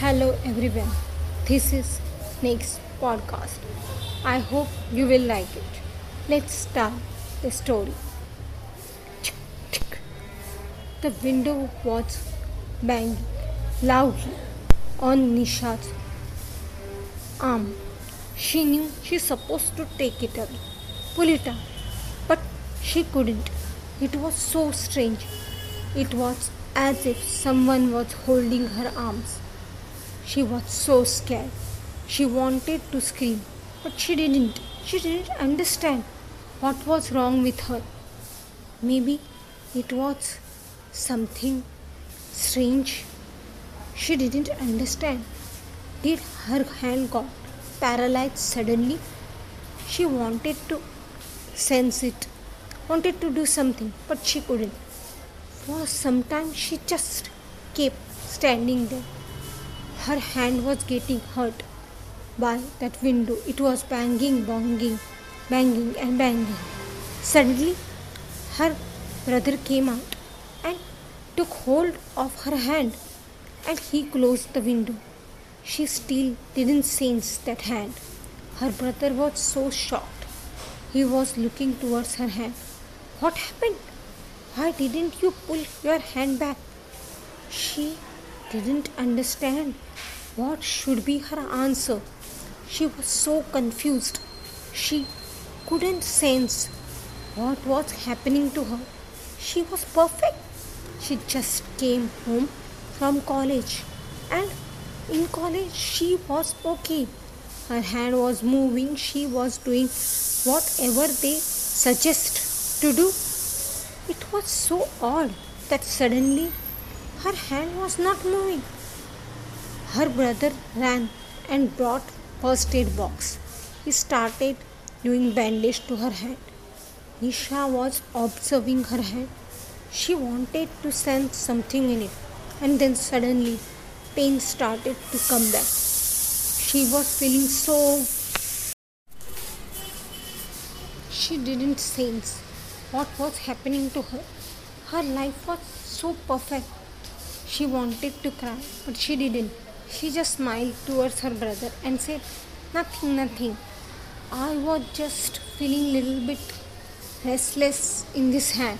Hello everyone. This is Nick's podcast. I hope you will like it. Let's start the story. The window was banging loudly on Nisha's arm. She knew she's supposed to take it away, pull it out, but she couldn't. It was so strange. It was as if someone was holding her arms. She was so scared. She wanted to scream, but she didn't. She didn't understand what was wrong with her. Maybe it was something strange. She didn't understand. Did her hand got paralyzed suddenly? She wanted to sense it, wanted to do something, but she couldn't. For some time she just kept standing there. Her hand was getting hurt by that window. It was banging, banging, banging, and banging. Suddenly, her brother came out and took hold of her hand and he closed the window. She still didn't sense that hand. Her brother was so shocked. He was looking towards her hand. What happened? Why didn't you pull your hand back? She didn't understand what should be her answer. She was so confused. She couldn't sense what was happening to her. She was perfect. She just came home from college and in college she was okay. Her hand was moving, she was doing whatever they suggest to do. It was so odd that suddenly her hand was not moving. Her brother ran and brought first aid box. He started doing bandage to her hand. Nisha was observing her hand. She wanted to sense something in it, and then suddenly pain started to come back. She was feeling so. She didn't sense what was happening to her. Her life was so perfect. She wanted to cry, but she didn't. She just smiled towards her brother and said, Nothing, nothing. I was just feeling a little bit restless in this hand.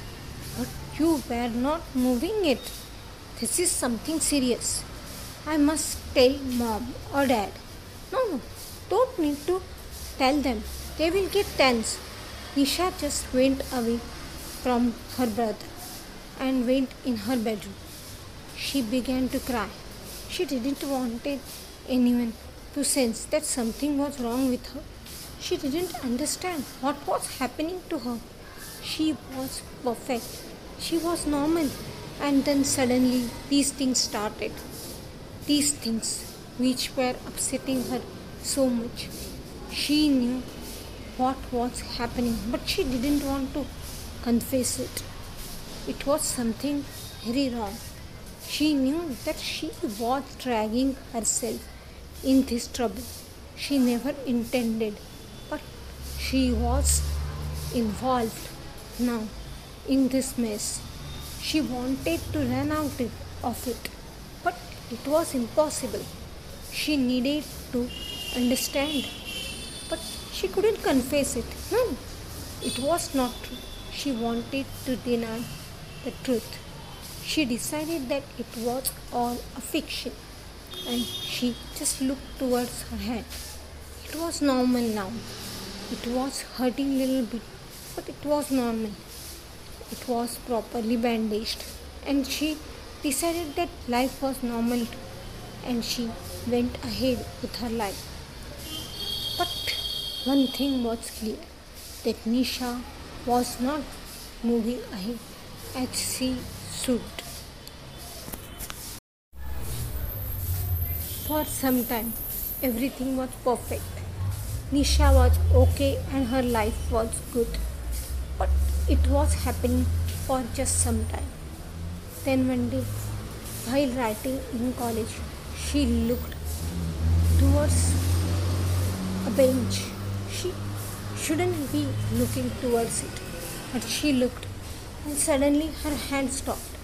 But you were not moving it. This is something serious. I must tell mom or dad. No, no, don't need to tell them. They will get tense. Nisha just went away from her brother and went in her bedroom. She began to cry. She didn't want anyone to sense that something was wrong with her. She didn't understand what was happening to her. She was perfect. She was normal. And then suddenly these things started. These things which were upsetting her so much. She knew what was happening, but she didn't want to confess it. It was something very wrong. She knew that she was dragging herself in this trouble. She never intended, but she was involved now in this mess. She wanted to run out of it, but it was impossible. She needed to understand, but she couldn't confess it. No, it was not true. She wanted to deny the truth. She decided that it was all a fiction and she just looked towards her hand. It was normal now. It was hurting a little bit, but it was normal. It was properly bandaged, and she decided that life was normal too, and she went ahead with her life. But one thing was clear that Nisha was not moving ahead as she should. For some time, everything was perfect. Nisha was okay and her life was good. But it was happening for just some time. Then one day, while writing in college, she looked towards a bench. She shouldn't be looking towards it, but she looked and suddenly her hand stopped.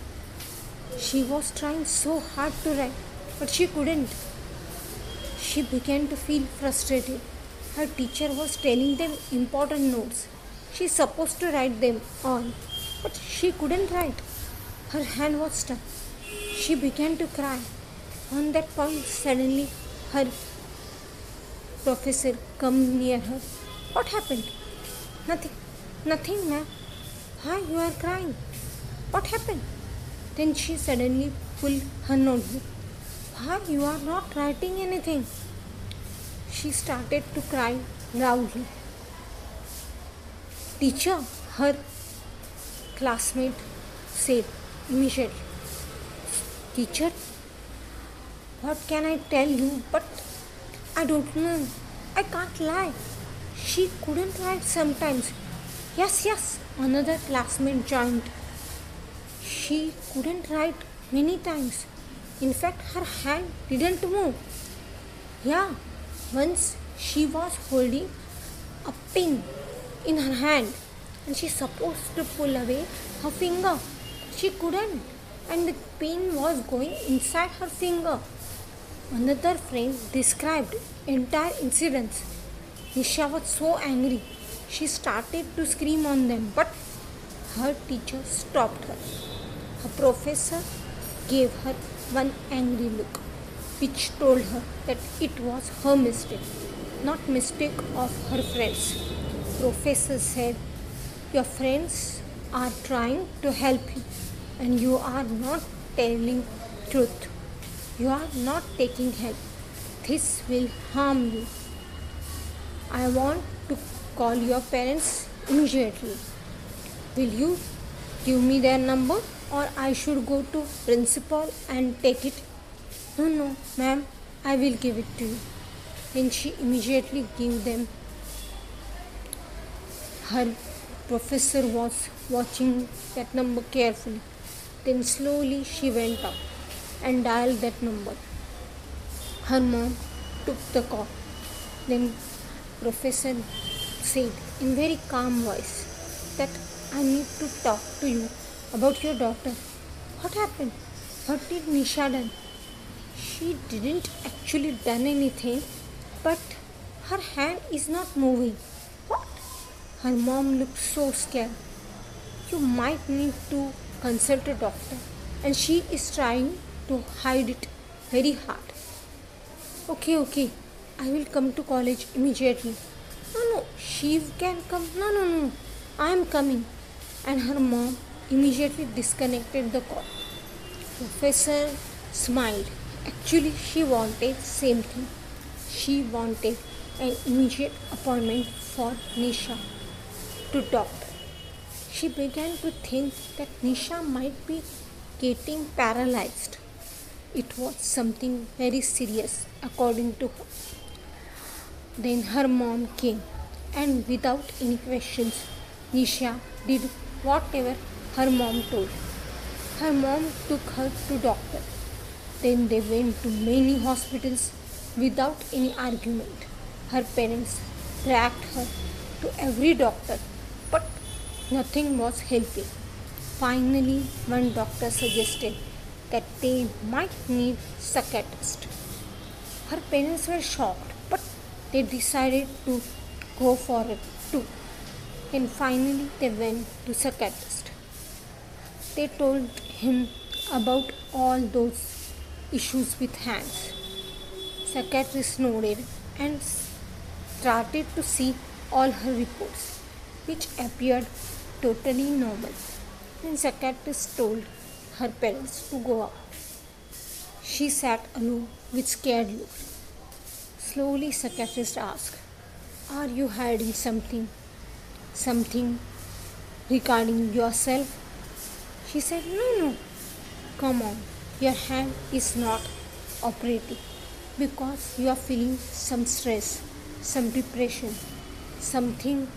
She was trying so hard to write, but she couldn't. She began to feel frustrated. Her teacher was telling them important notes. She's supposed to write them all, but she couldn't write. Her hand was stuck. She began to cry. On that point, suddenly her professor come near her. What happened? Nothing. Nothing, ma'am. Why you are crying? What happened? Then she suddenly pulled her notebook. Why you are not writing anything? She started to cry loudly. Teacher, her classmate said immediately. Teacher, what can I tell you? But I don't know. I can't lie. She couldn't write sometimes. Yes, yes, another classmate joined. She couldn't write many times. In fact, her hand didn't move. Yeah, once she was holding a pin in her hand and she supposed to pull away her finger. She couldn't and the pin was going inside her finger. Another friend described entire incidents. Nisha was so angry. She started to scream on them, but her teacher stopped her. Her professor gave her one angry look, which told her that it was her mistake, not mistake of her friends. Professor said, Your friends are trying to help you and you are not telling truth. You are not taking help. This will harm you. I want to call your parents immediately. Will you give me their number or I should go to principal and take it? No, no, ma'am, I will give it to you. Then she immediately gave them. Her professor was watching that number carefully. Then slowly she went up and dialed that number. Her mom took the call. Then professor said in very calm voice that I need to talk to you about your daughter. What happened? What did Nisha done? She didn't actually done anything, but her hand is not moving. What? Her mom looked so scared. You might need to consult a doctor and she is trying to hide it very hard. Okay, okay, I will come to college immediately. She can come. No, no, no, I am coming. And her mom immediately disconnected the call. Professor smiled. Actually, she wanted same thing. She wanted an immediate appointment for Nisha to talk she began to think that Nisha might be getting paralyzed. It was something very serious, according to her. Then her mom came, and without any questions, Nisha did whatever her mom told. Her mom took her to doctor. Then they went to many hospitals without any argument. Her parents dragged her to every doctor but Nothing was helping. Finally, one doctor suggested that they might need psychiatrist. Her parents were shocked, but they decided to go for it too. And finally, they went to psychiatrist. They told him about all those issues with hands. Psychiatrist nodded and started to see all her reports, which appeared totally normal. And psychiatrist told her parents to go out. She sat alone with scared look. Slowly, psychiatrist asked, Are you hiding something? Something regarding yourself? She said, No, no. Come on, your hand is not operating because you are feeling some stress, some depression, something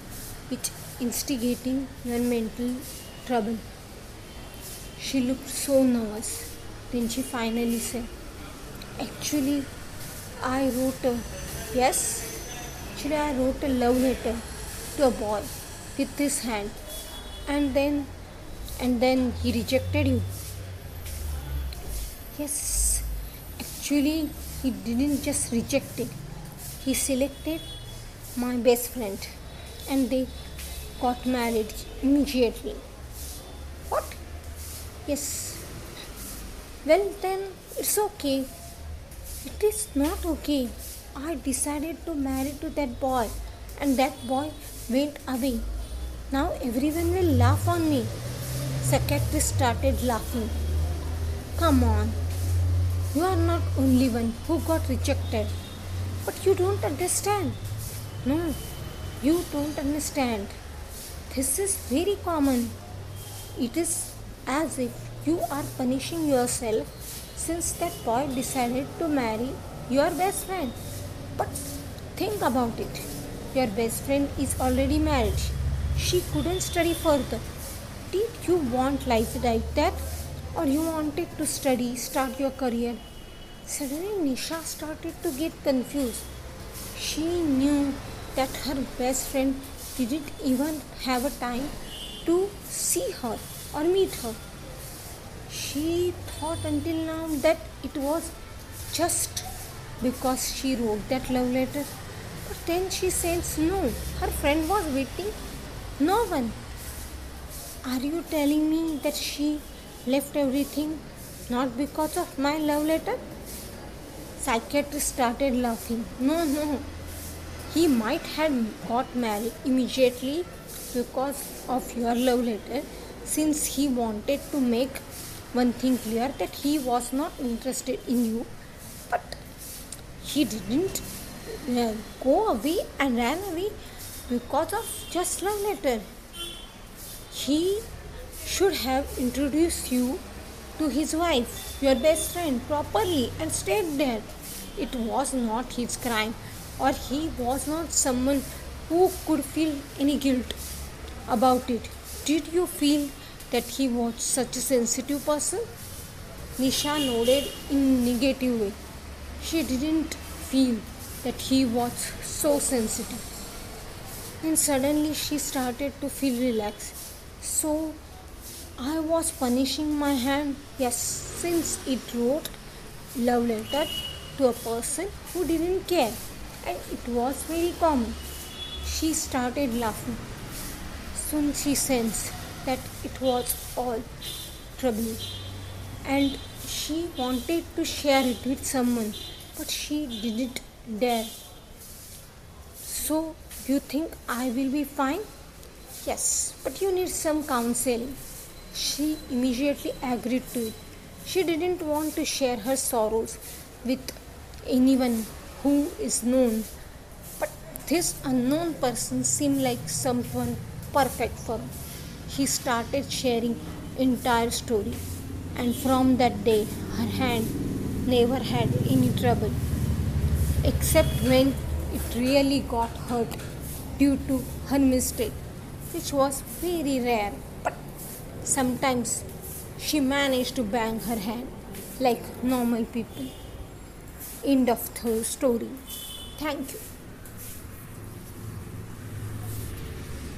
which instigating your mental trouble. She looked so nervous. Then she finally said, Actually, I wrote a yes. Actually, I wrote a love letter to a boy with his hand, and then and then he rejected you. Yes, Actually, he didn't just reject it, he selected my best friend and they got married immediately. What? Yes. Well, then it's okay. It is not okay. I decided to marry to that boy and that boy went away. Now everyone will laugh on me. Psychiatrist started laughing. Come on. You are not only one who got rejected. But you don't understand. No, you don't understand. This is very common. It is as if you are punishing yourself since that boy decided to marry your best friend. But think about it. Your best friend is already married. She couldn't study further. Did you want life like that? Or you wanted to study, start your career? Suddenly Nisha started to get confused. She knew that her best friend didn't even have a time to see her or meet her. She thought until now that it was just because she wrote that love letter. But then she says no, her friend was waiting. No one. Are you telling me that she left everything not because of my love letter? Psychiatrist started laughing. No, no. He might have got married immediately because of your love letter since he wanted to make one thing clear that he was not interested in you but he didn't uh, go away and ran away because of just love letter he should have introduced you to his wife your best friend properly and stayed there it was not his crime or he was not someone who could feel any guilt about it did you feel that he was such a sensitive person? Nisha nodded in negative way. She didn't feel that he was so sensitive. And suddenly she started to feel relaxed. So I was punishing my hand, yes, since it wrote love letter to a person who didn't care and it was very common. She started laughing. Soon she sensed that it was all trouble and she wanted to share it with someone but she didn't dare. So, you think I will be fine? Yes, but you need some counsel. She immediately agreed to it. She didn't want to share her sorrows with anyone who is known, but this unknown person seemed like someone perfect for her he started sharing entire story and from that day her hand never had any trouble except when it really got hurt due to her mistake which was very rare. But sometimes she managed to bang her hand like normal people. End of the story. Thank you